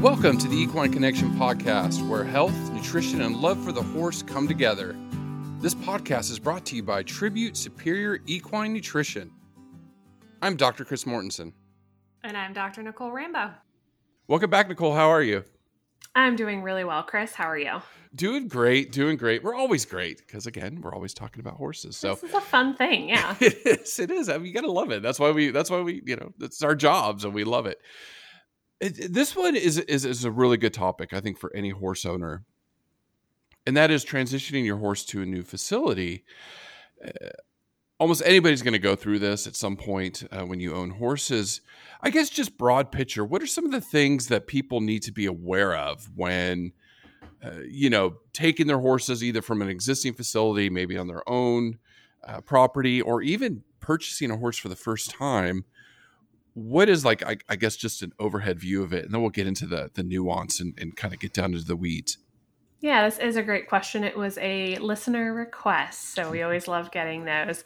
Welcome to the Equine Connection podcast, where health, nutrition, and love for the horse come together. This podcast is brought to you by Tribute Superior Equine Nutrition. I'm Dr. Chris Mortensen. And I'm Dr. Nicole Rambo. Welcome back, Nicole. How are you? I'm doing really well, Chris. How are you? Doing great, doing great. We're always great because, again, we're always talking about horses. So this is a fun thing, yeah. it is. It is. I mean, you gotta love it. That's why we. That's why we. You know, it's our jobs, and we love it. It this one is, is is a really good topic, I think, for any horse owner, and that is transitioning your horse to a new facility. Uh, almost anybody's going to go through this at some point uh, when you own horses. I guess just broad picture. What are some of the things that people need to be aware of when? Uh, you know, taking their horses either from an existing facility, maybe on their own uh, property, or even purchasing a horse for the first time. What is like, I, I, guess, just an overhead view of it, and then we'll get into the the nuance and, and kind of get down into the weeds. Yeah, this is a great question. It was a listener request, so we always love getting those.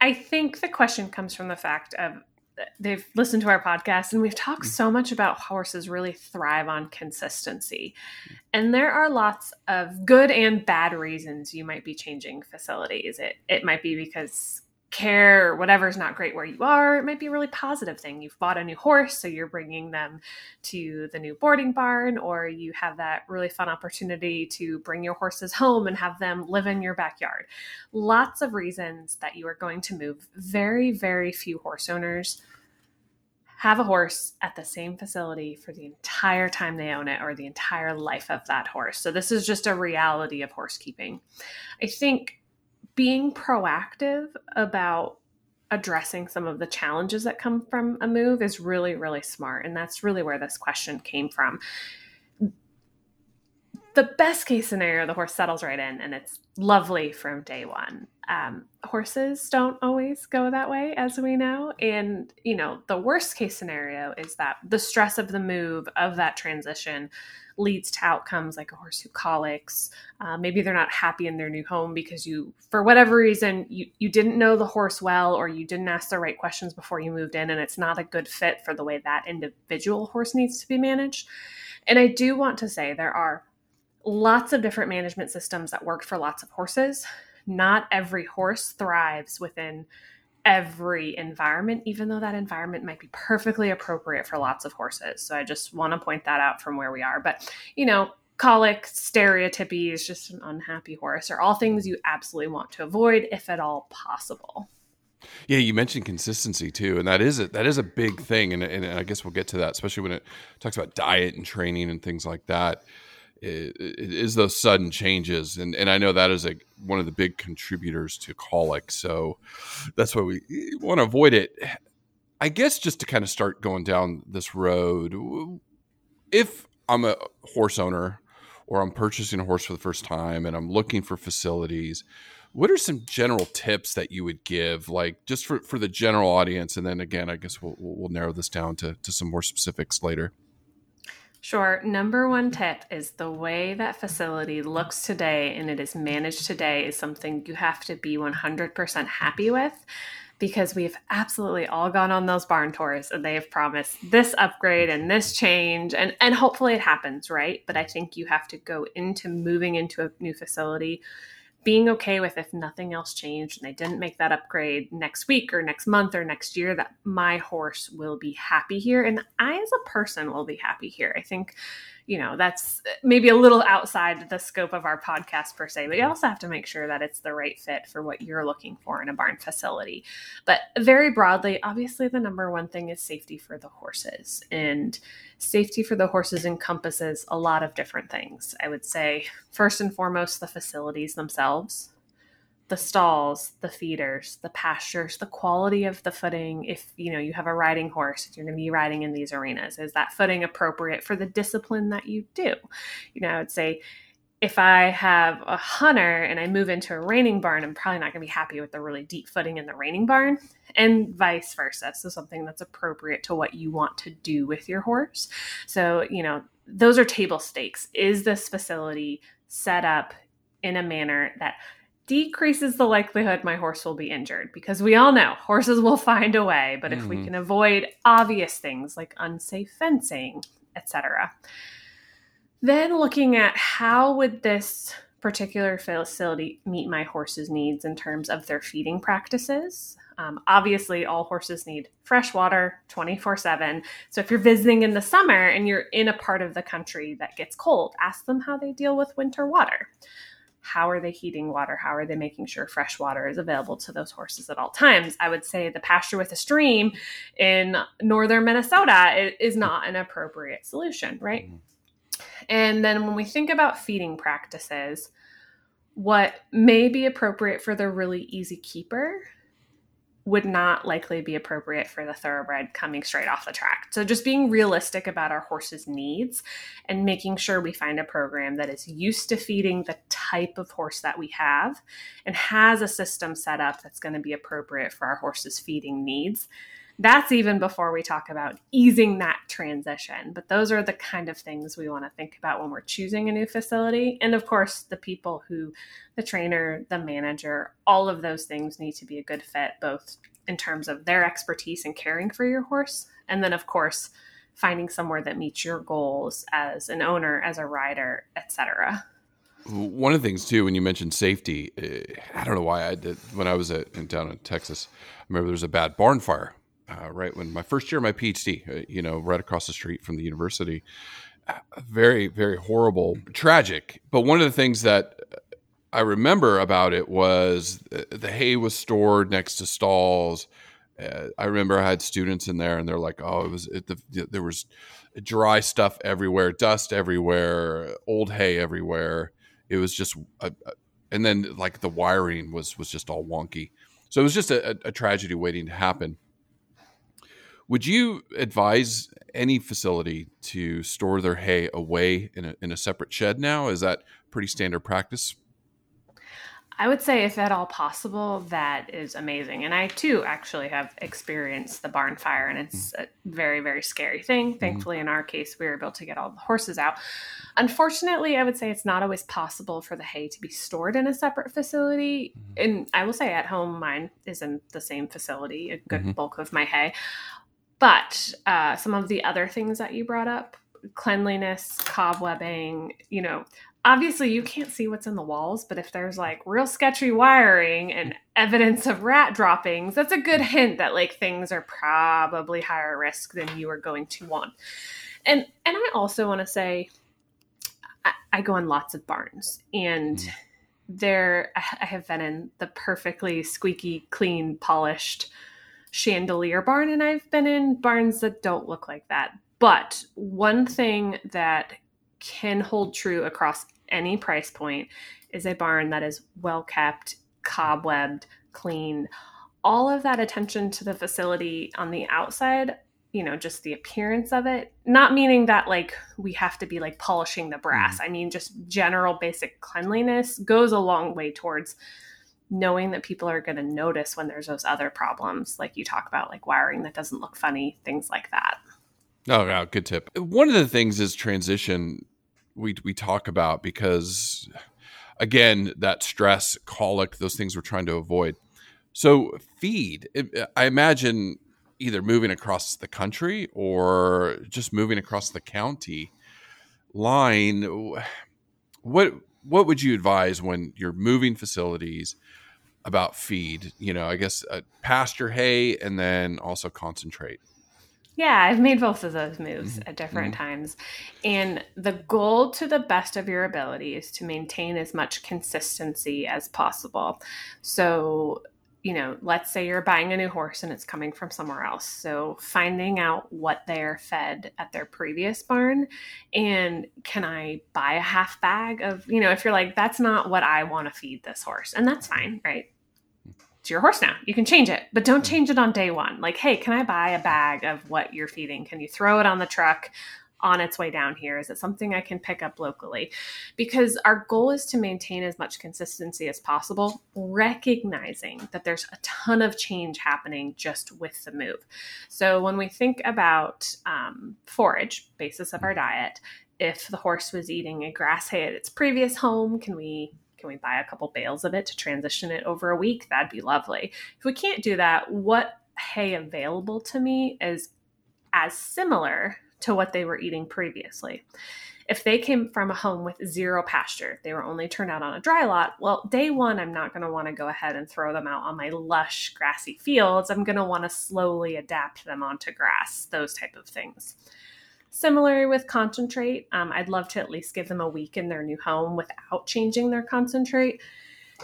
I think the question comes from the fact of uh, they've listened to our podcast and we've talked mm-hmm. so much about horses really thrive on consistency. Mm. And there are lots of good and bad reasons you might be changing facilities. It it might be because care or whatever is not great where you are. It might be a really positive thing. You've bought a new horse, so you're bringing them to the new boarding barn, or you have that really fun opportunity to bring your horses home and have them live in your backyard. Lots of reasons that you are going to move. Very, very few horse owners have a horse at the same facility for the entire time they own it or the entire life of that horse. So, this is just a reality of horse keeping. I think being proactive about addressing some of the challenges that come from a move is really, really smart. And that's really where this question came from. The best case scenario, the horse settles right in and it's lovely from day one. Um, horses don't always go that way, as we know. And, you know, the worst case scenario is that the stress of the move, of that transition, leads to outcomes like a horse who colics. Uh, maybe they're not happy in their new home because you, for whatever reason, you, you didn't know the horse well or you didn't ask the right questions before you moved in, and it's not a good fit for the way that individual horse needs to be managed. And I do want to say there are lots of different management systems that work for lots of horses. Not every horse thrives within every environment, even though that environment might be perfectly appropriate for lots of horses. So I just want to point that out from where we are. But, you know, colic, stereotypy is just an unhappy horse are all things you absolutely want to avoid if at all possible. Yeah, you mentioned consistency too, and that is a, that is a big thing, and, and I guess we'll get to that, especially when it talks about diet and training and things like that is those sudden changes. And and I know that is a one of the big contributors to colic. So that's why we want to avoid it. I guess just to kind of start going down this road if I'm a horse owner or I'm purchasing a horse for the first time and I'm looking for facilities what are some general tips that you would give like just for, for the general audience? And then again I guess we'll, we'll narrow this down to, to some more specifics later Sure. Number one tip is the way that facility looks today and it is managed today is something you have to be 100% happy with because we've absolutely all gone on those barn tours and they have promised this upgrade and this change and and hopefully it happens, right? But I think you have to go into moving into a new facility being okay with if nothing else changed and they didn't make that upgrade next week or next month or next year that my horse will be happy here and i as a person will be happy here. I think you know that's maybe a little outside the scope of our podcast per se but you also have to make sure that it's the right fit for what you're looking for in a barn facility. But very broadly obviously the number one thing is safety for the horses and safety for the horses encompasses a lot of different things i would say first and foremost the facilities themselves the stalls, the feeders, the pastures, the quality of the footing. If you know you have a riding horse, you're going to be riding in these arenas. Is that footing appropriate for the discipline that you do? You know, I would say if I have a hunter and I move into a reining barn, I'm probably not going to be happy with the really deep footing in the reining barn, and vice versa. So, something that's appropriate to what you want to do with your horse. So, you know, those are table stakes. Is this facility set up in a manner that decreases the likelihood my horse will be injured because we all know horses will find a way. But mm-hmm. if we mm-hmm. can avoid obvious things like unsafe fencing, etc. Then looking at how would this particular facility meet my horse's needs in terms of their feeding practices. Um, obviously, all horses need fresh water 24 7. So, if you're visiting in the summer and you're in a part of the country that gets cold, ask them how they deal with winter water. How are they heating water? How are they making sure fresh water is available to those horses at all times? I would say the pasture with a stream in northern Minnesota is not an appropriate solution, right? Mm-hmm. And then when we think about feeding practices, what may be appropriate for the really easy keeper would not likely be appropriate for the thoroughbred coming straight off the track. So just being realistic about our horse's needs and making sure we find a program that is used to feeding the type of horse that we have and has a system set up that's going to be appropriate for our horse's feeding needs that's even before we talk about easing that transition. But those are the kind of things we want to think about when we're choosing a new facility. And of course, the people who, the trainer, the manager, all of those things need to be a good fit, both in terms of their expertise in caring for your horse. And then, of course, finding somewhere that meets your goals as an owner, as a rider, etc. One of the things too, when you mentioned safety, eh, I don't know why I did when I was at, in, down in Texas. I remember there was a bad barn fire uh, right when my first year of my PhD, uh, you know, right across the street from the university. Uh, very, very horrible, tragic. But one of the things that I remember about it was the hay was stored next to stalls. Uh, I remember I had students in there, and they're like, "Oh, it was it, the, there was dry stuff everywhere, dust everywhere, old hay everywhere. It was just, a, a, and then like the wiring was was just all wonky. So it was just a, a tragedy waiting to happen. Would you advise any facility to store their hay away in a, in a separate shed now? Is that pretty standard practice? I would say, if at all possible, that is amazing. And I too actually have experienced the barn fire, and it's mm. a very, very scary thing. Mm-hmm. Thankfully, in our case, we were able to get all the horses out. Unfortunately, I would say it's not always possible for the hay to be stored in a separate facility. Mm-hmm. And I will say, at home, mine is in the same facility, a good mm-hmm. bulk of my hay. But uh, some of the other things that you brought up cleanliness, cobwebbing, you know, obviously you can't see what's in the walls, but if there's like real sketchy wiring and evidence of rat droppings, that's a good hint that like things are probably higher risk than you are going to want. And and I also want to say I, I, go in lots of barns and mm. there I have been in the perfectly squeaky, clean, polished chandelier barn and I've been in barns that don't look like that. But one thing that can hold true across any price point is a barn that is well kept, cobwebbed, clean. All of that attention to the facility on the outside, you know, just the appearance of it, not meaning that like we have to be like polishing the brass. Mm. I mean, just general basic cleanliness goes a long way towards knowing that people are going to notice when there's those other problems, like you talk about, like wiring that doesn't look funny, things like that. Oh, yeah, good tip. One of the things is transition we we talk about because again, that stress, colic, those things we're trying to avoid. So feed, I imagine either moving across the country or just moving across the county line. What what would you advise when you're moving facilities about feed. You know, I guess uh, pasture hay and then also concentrate. Yeah, I've made both of those moves mm-hmm. at different mm-hmm. times. And the goal to the best of your ability is to maintain as much consistency as possible. So, you know, let's say you're buying a new horse and it's coming from somewhere else. So, finding out what they're fed at their previous barn and can I buy a half bag of, you know, if you're like, that's not what I want to feed this horse, and that's fine, right? It's your horse now. You can change it, but don't change it on day one. Like, hey, can I buy a bag of what you're feeding? Can you throw it on the truck on its way down here? Is it something I can pick up locally? Because our goal is to maintain as much consistency as possible, recognizing that there's a ton of change happening just with the move. So when we think about um, forage, basis of our diet, if the horse was eating a grass hay at its previous home, can we can we buy a couple bales of it to transition it over a week? That'd be lovely. If we can't do that, what hay available to me is as similar to what they were eating previously. If they came from a home with zero pasture, they were only turned out on a dry lot, well, day one, I'm not going to want to go ahead and throw them out on my lush, grassy fields. I'm going to want to slowly adapt them onto grass, those type of things. Similar with concentrate, um, I'd love to at least give them a week in their new home without changing their concentrate.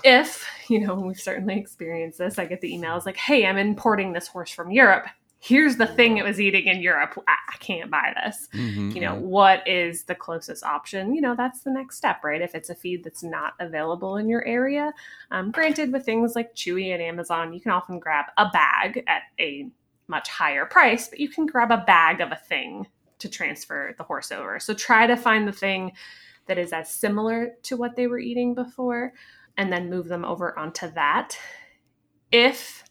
If, you know, we've certainly experienced this, I get the emails like, hey, I'm importing this horse from Europe here's the thing it was eating in Europe. I, I can't buy this. Mm-hmm. You know, mm-hmm. what is the closest option? You know, that's the next step, right? If it's a feed that's not available in your area, um, granted, with things like Chewy and Amazon, you can often grab a bag at a much higher price, but you can grab a bag of a thing to transfer the horse over. So try to find the thing that is as similar to what they were eating before and then move them over onto that. If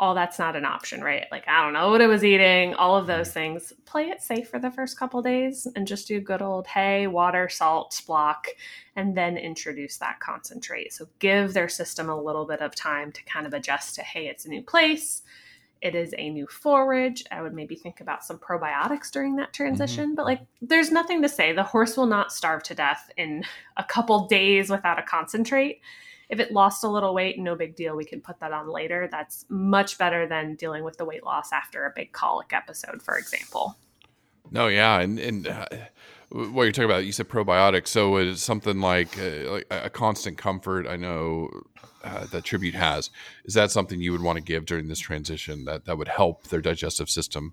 all that's not an option, right? Like, I don't know what it was eating, all of those things. Play it safe for the first couple days and just do good old hay, water, salt, block, and then introduce that concentrate. So give their system a little bit of time to kind of adjust to, hey, it's a new place. It is a new forage. I would maybe think about some probiotics during that transition, mm-hmm. but like there's nothing to say the horse will not starve to death in a couple days without a concentrate if it lost a little weight, no big deal. We can put that on later. That's much better than dealing with the weight loss after a big colic episode, for example. No, yeah, and and uh, what you're talking about, you said probiotics. So it's something like uh, like a Constant Comfort. I know uh, that Tribute has. Is that something you would want to give during this transition that that would help their digestive system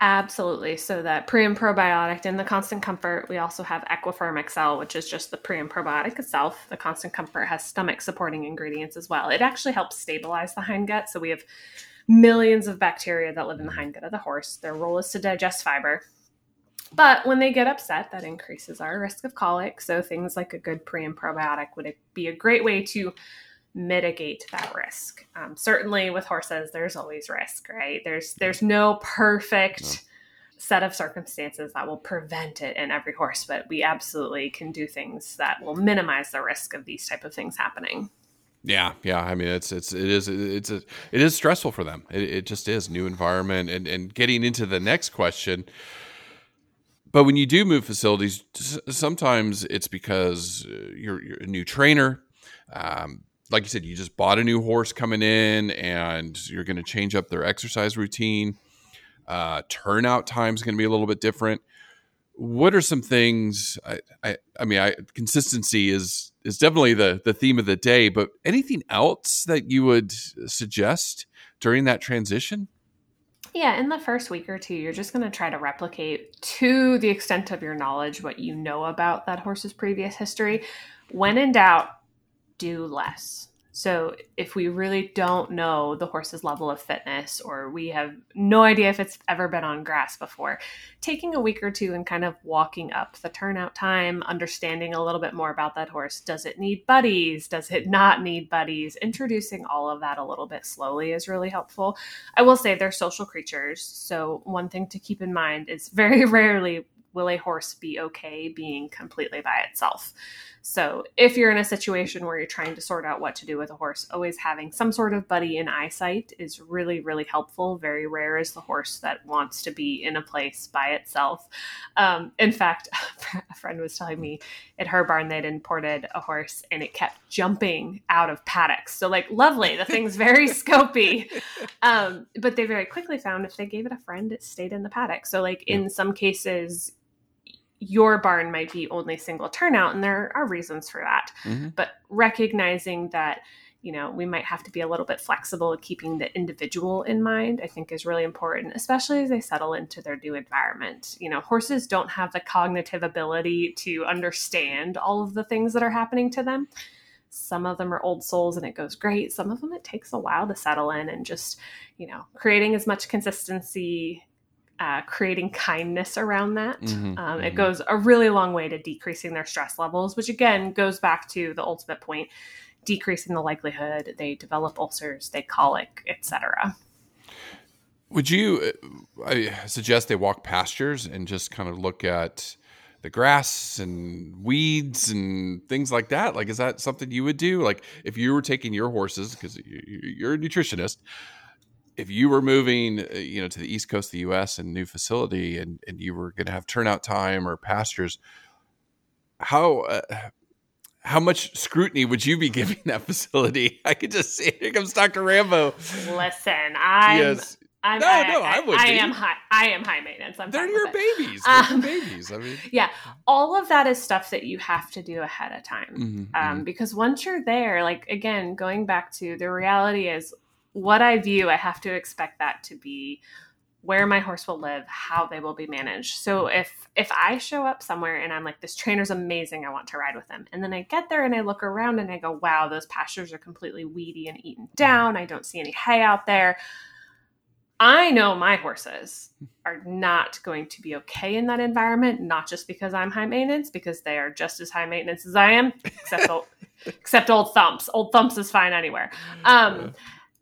Absolutely. So that pre and probiotic and the Constant Comfort. We also have Equifirm XL, which is just the pre and probiotic itself. The Constant Comfort has stomach supporting ingredients as well. It actually helps stabilize the hindgut. So we have millions of bacteria that live in the hindgut of the horse. Their role is to digest fiber. But when they get upset, that increases our risk of colic. So things like a good pre and probiotic would be a great way to mitigate that risk. Um, certainly with horses, there's always risk, right? There's there's no perfect set of circumstances that will prevent it in every horse, but we absolutely can do things that will minimize the risk of these type of things happening. Yeah, yeah. I mean, it's it's it is it's a, it is stressful for them. It, it just is new environment and and getting into the next question. But when you do move facilities, sometimes it's because uh, you're, you're a new trainer. Um, like you said, you just bought a new horse coming in and you're going to change up their exercise routine. Uh, turnout time is going to be a little bit different. What are some things? I, I, I mean, I, consistency is is definitely the the theme of the day. But anything else that you would suggest during that transition? Yeah, in the first week or two, you're just going to try to replicate to the extent of your knowledge what you know about that horse's previous history. When in doubt, do less. So if we really don't know the horse's level of fitness or we have no idea if it's ever been on grass before, taking a week or two and kind of walking up the turnout time, understanding a little bit more about that horse. Does it need buddies? Does it not need buddies? Introducing all of that a little bit slowly is really helpful. I will say they're social creatures. So one thing to keep in mind is very rarely will a horse be okay being completely by itself? So, if you're in a situation where you're trying to sort out what to do with a horse, always having some sort of buddy in eyesight is really, really helpful. Very rare is the horse that wants to be in a place by itself. Um, in fact, a friend was telling me at her barn they'd imported a horse and it kept jumping out of paddocks. So, like, lovely, the thing's very scopy. Um, but they very quickly found if they gave it a friend, it stayed in the paddock. So, like, in some cases, your barn might be only single turnout and there are reasons for that. Mm-hmm. but recognizing that you know we might have to be a little bit flexible keeping the individual in mind i think is really important especially as they settle into their new environment. You know horses don't have the cognitive ability to understand all of the things that are happening to them. Some of them are old souls and it goes great. Some of them it takes a while to settle in and just you know creating as much consistency uh, creating kindness around that. Mm-hmm, um, mm-hmm. It goes a really long way to decreasing their stress levels, which again goes back to the ultimate point decreasing the likelihood they develop ulcers, they colic, etc. Would you uh, I suggest they walk pastures and just kind of look at the grass and weeds and things like that? Like, is that something you would do? Like, if you were taking your horses, because you're a nutritionist, if you were moving, uh, you know, to the east coast of the U.S. and new facility, and and you were going to have turnout time or pastures, how uh, how much scrutiny would you be giving that facility? I could just see here comes Dr. Rambo. Listen, I'm yes. I'm, no, I, no, I, I would. I am high. I am high maintenance. I'm They're your babies. They're um, your babies. I mean, yeah, all of that is stuff that you have to do ahead of time. Mm-hmm, um, mm-hmm. Because once you're there, like again, going back to the reality is what I view. I have to expect that to be where my horse will live, how they will be managed. So hmm. if if I show up somewhere and I'm like, this trainer's amazing, I want to ride with him, and then I get there and I look around and I go, wow, those pastures are completely weedy and eaten hmm. down. I don't see any hay out there. I know my horses are not going to be okay in that environment, not just because I'm high maintenance, because they are just as high maintenance as I am, except old, except old thumps. Old thumps is fine anywhere. Mm, um,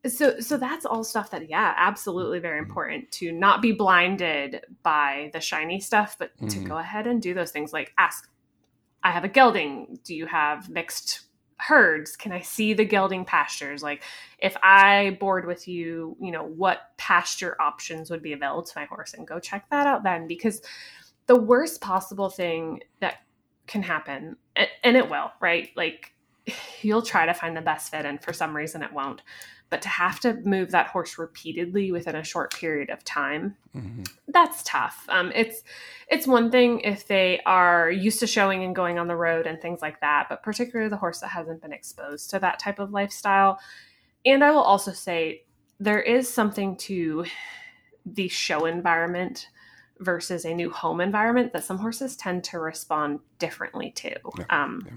so so that's all stuff that yeah, absolutely very mm-hmm. important to not be blinded by the shiny stuff, but mm-hmm. to go ahead and do those things like ask, I have a gelding. Do you have mixed herds can i see the gelding pastures like if i board with you you know what pasture options would be available to my horse and go check that out then because the worst possible thing that can happen and it will right like you'll try to find the best fit and for some reason it won't but to have to move that horse repeatedly within a short period of time mm-hmm. that's tough um, it's it's one thing if they are used to showing and going on the road and things like that but particularly the horse that hasn't been exposed to that type of lifestyle and i will also say there is something to the show environment versus a new home environment that some horses tend to respond differently to yeah. Um, yeah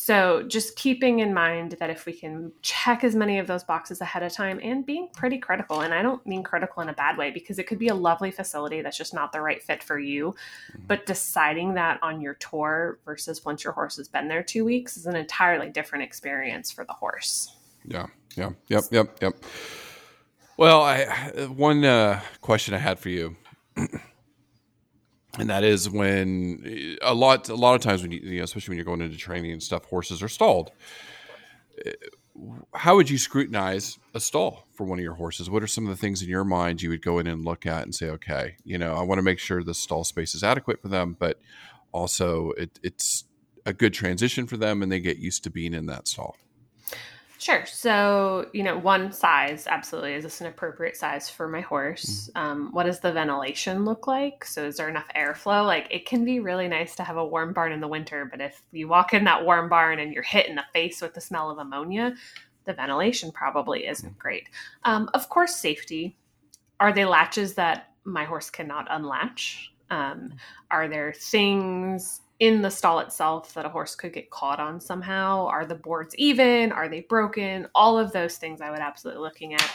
so just keeping in mind that if we can check as many of those boxes ahead of time and being pretty critical, and I don't mean critical in a bad way because it could be a lovely facility that's just not the right fit for you, mm-hmm. but deciding that on your tour versus once your horse has been there two weeks is an entirely different experience for the horse. Yeah, yeah, yep, yep, yep. Well, I one uh, question I had for you and that is when eh, a lot a lot of times when you, you know, especially when you're going into training and stuff horses are stalled. Eh, how would you scrutinize a stall for one of your horses? What are some of the things in your mind you would go in and look at and say okay you know i want to make sure the stall space is adequate for them but also it, it's a good transition for them and they get used to being in that stall Sure. So, you know, one size, absolutely. Is this an appropriate size for my horse? Mm-hmm. Um, what does the ventilation look like? So, is there enough airflow? Like, it can be really nice to have a warm barn in the winter, but if you walk in that warm barn and you're hit in the face with the smell of ammonia, the ventilation probably isn't great. Um, of course, safety. Are they latches that my horse cannot unlatch? Um, mm-hmm. are there things in the stall itself that a horse could get caught on somehow? Are the boards even? Are they broken? All of those things I would absolutely looking at.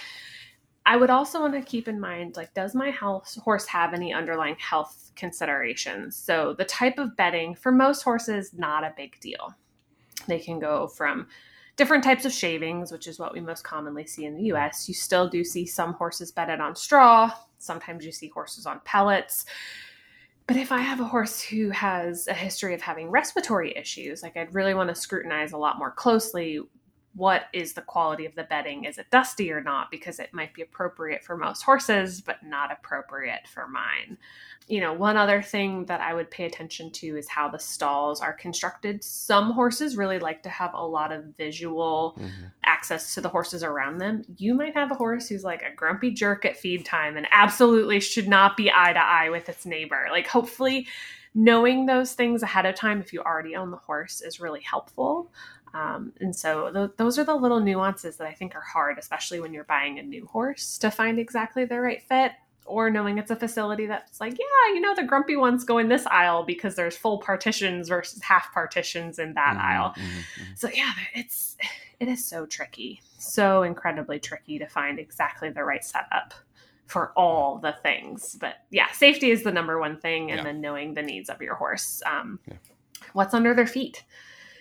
I would also want to keep in mind like does my health, horse have any underlying health considerations? So the type of bedding for most horses not a big deal. They can go from different types of shavings, which is what we most commonly see in the US. You still do see some horses bedded on straw. Sometimes you see horses on pellets. But if I have a horse who has a history of having respiratory issues, like I'd really want to scrutinize a lot more closely what is the quality of the bedding? Is it dusty or not? Because it might be appropriate for most horses, but not appropriate for mine you know, one other thing that I would pay attention to is how the stalls are constructed. Some horses really like to have a lot of visual mm-hmm. access to the horses around them. You might have a horse who's like a grumpy jerk at feed time and absolutely should not be eye to eye with its neighbor. Like, hopefully, knowing those things ahead of time, if you already own the horse, is really helpful. Um, and so th- those are the little nuances that I think are hard, especially when you're buying a new horse to find exactly the right fit or knowing it's a facility that's like, yeah, you know, the grumpy ones go in this aisle because there's full partitions versus half partitions in that mm-hmm, aisle. Mm-hmm, mm-hmm. So yeah, it's it is so tricky, so incredibly tricky to find exactly the right setup for all the things. But yeah, safety is the number one thing, and yeah. then knowing the needs of your horse. Um, yeah. What's under their feet?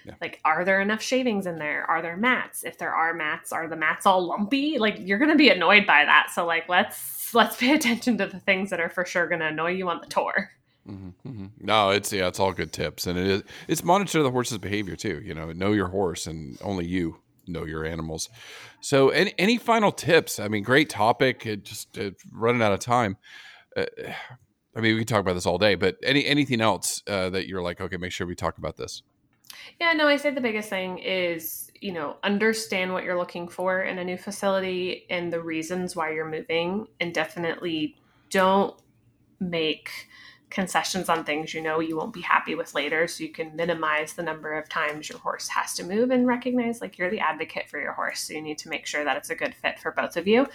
Yeah. Like, are there enough shavings in there? Are there mats? If there are mats, are the mats all lumpy? Like, you're going to be annoyed by that. So, like, let's let's pay attention to the things that are for sure going to annoy you on the tour. Mm-hmm, mm-hmm. No, it's yeah, it's all good tips, and it is it's monitor the horse's behavior too. You know, know your horse, and only you know your animals. So, any, any final tips? I mean, great topic. It just uh, running out of time. Uh, I mean, we can talk about this all day, but any anything else uh, that you're like, okay, make sure we talk about this. Yeah, no, I say the biggest thing is you know understand what you're looking for in a new facility and the reasons why you're moving, and definitely don't make concessions on things you know you won't be happy with later so you can minimize the number of times your horse has to move and recognize like you're the advocate for your horse so you need to make sure that it's a good fit for both of you.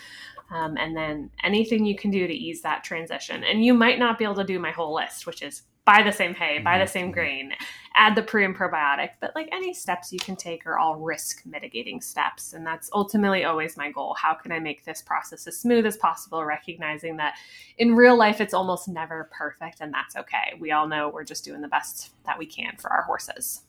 Um, and then anything you can do to ease that transition. And you might not be able to do my whole list which is buy the same hay, buy the mm-hmm. same grain, add the pre and probiotic. But like any steps you can take are all risk mitigating steps. And that's ultimately always my goal. How can I make this process as smooth as possible, recognizing that in real life it's almost never perfect and that's okay. We all know we're just doing the best that we can for our horses.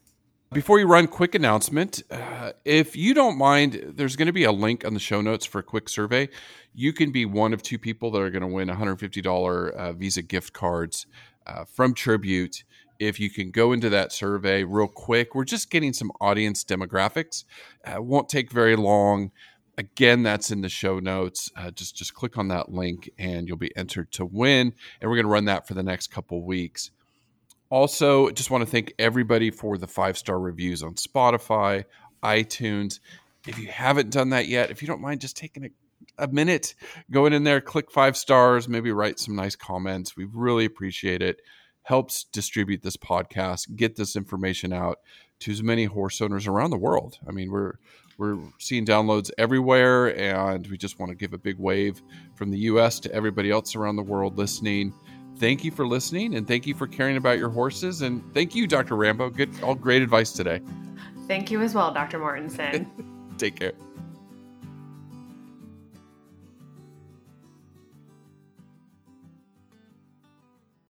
Before you run, quick announcement. Uh, if you don't mind, there's going to be a link on the show notes for a quick survey. You can be one of two people that are going to win $150 uh, Visa gift cards uh, from Tribute. If you can go into that survey real quick, we're just getting some audience demographics. Uh, won't take very long. Again, that's in the show notes. Uh, just just click on that link and you'll be entered to win. And we're going to run that for the next couple weeks. Also, just want to thank everybody for the five star reviews on Spotify, iTunes. If you haven't done that yet, if you don't mind just taking a a minute going in there, click five stars, maybe write some nice comments. We really appreciate it. Helps distribute this podcast, get this information out to as many horse owners around the world. I mean, we're we're seeing downloads everywhere, and we just want to give a big wave from the U.S. to everybody else around the world listening. Thank you for listening, and thank you for caring about your horses, and thank you, Dr. Rambo. Good, all great advice today. Thank you as well, Dr. Mortensen. Take care.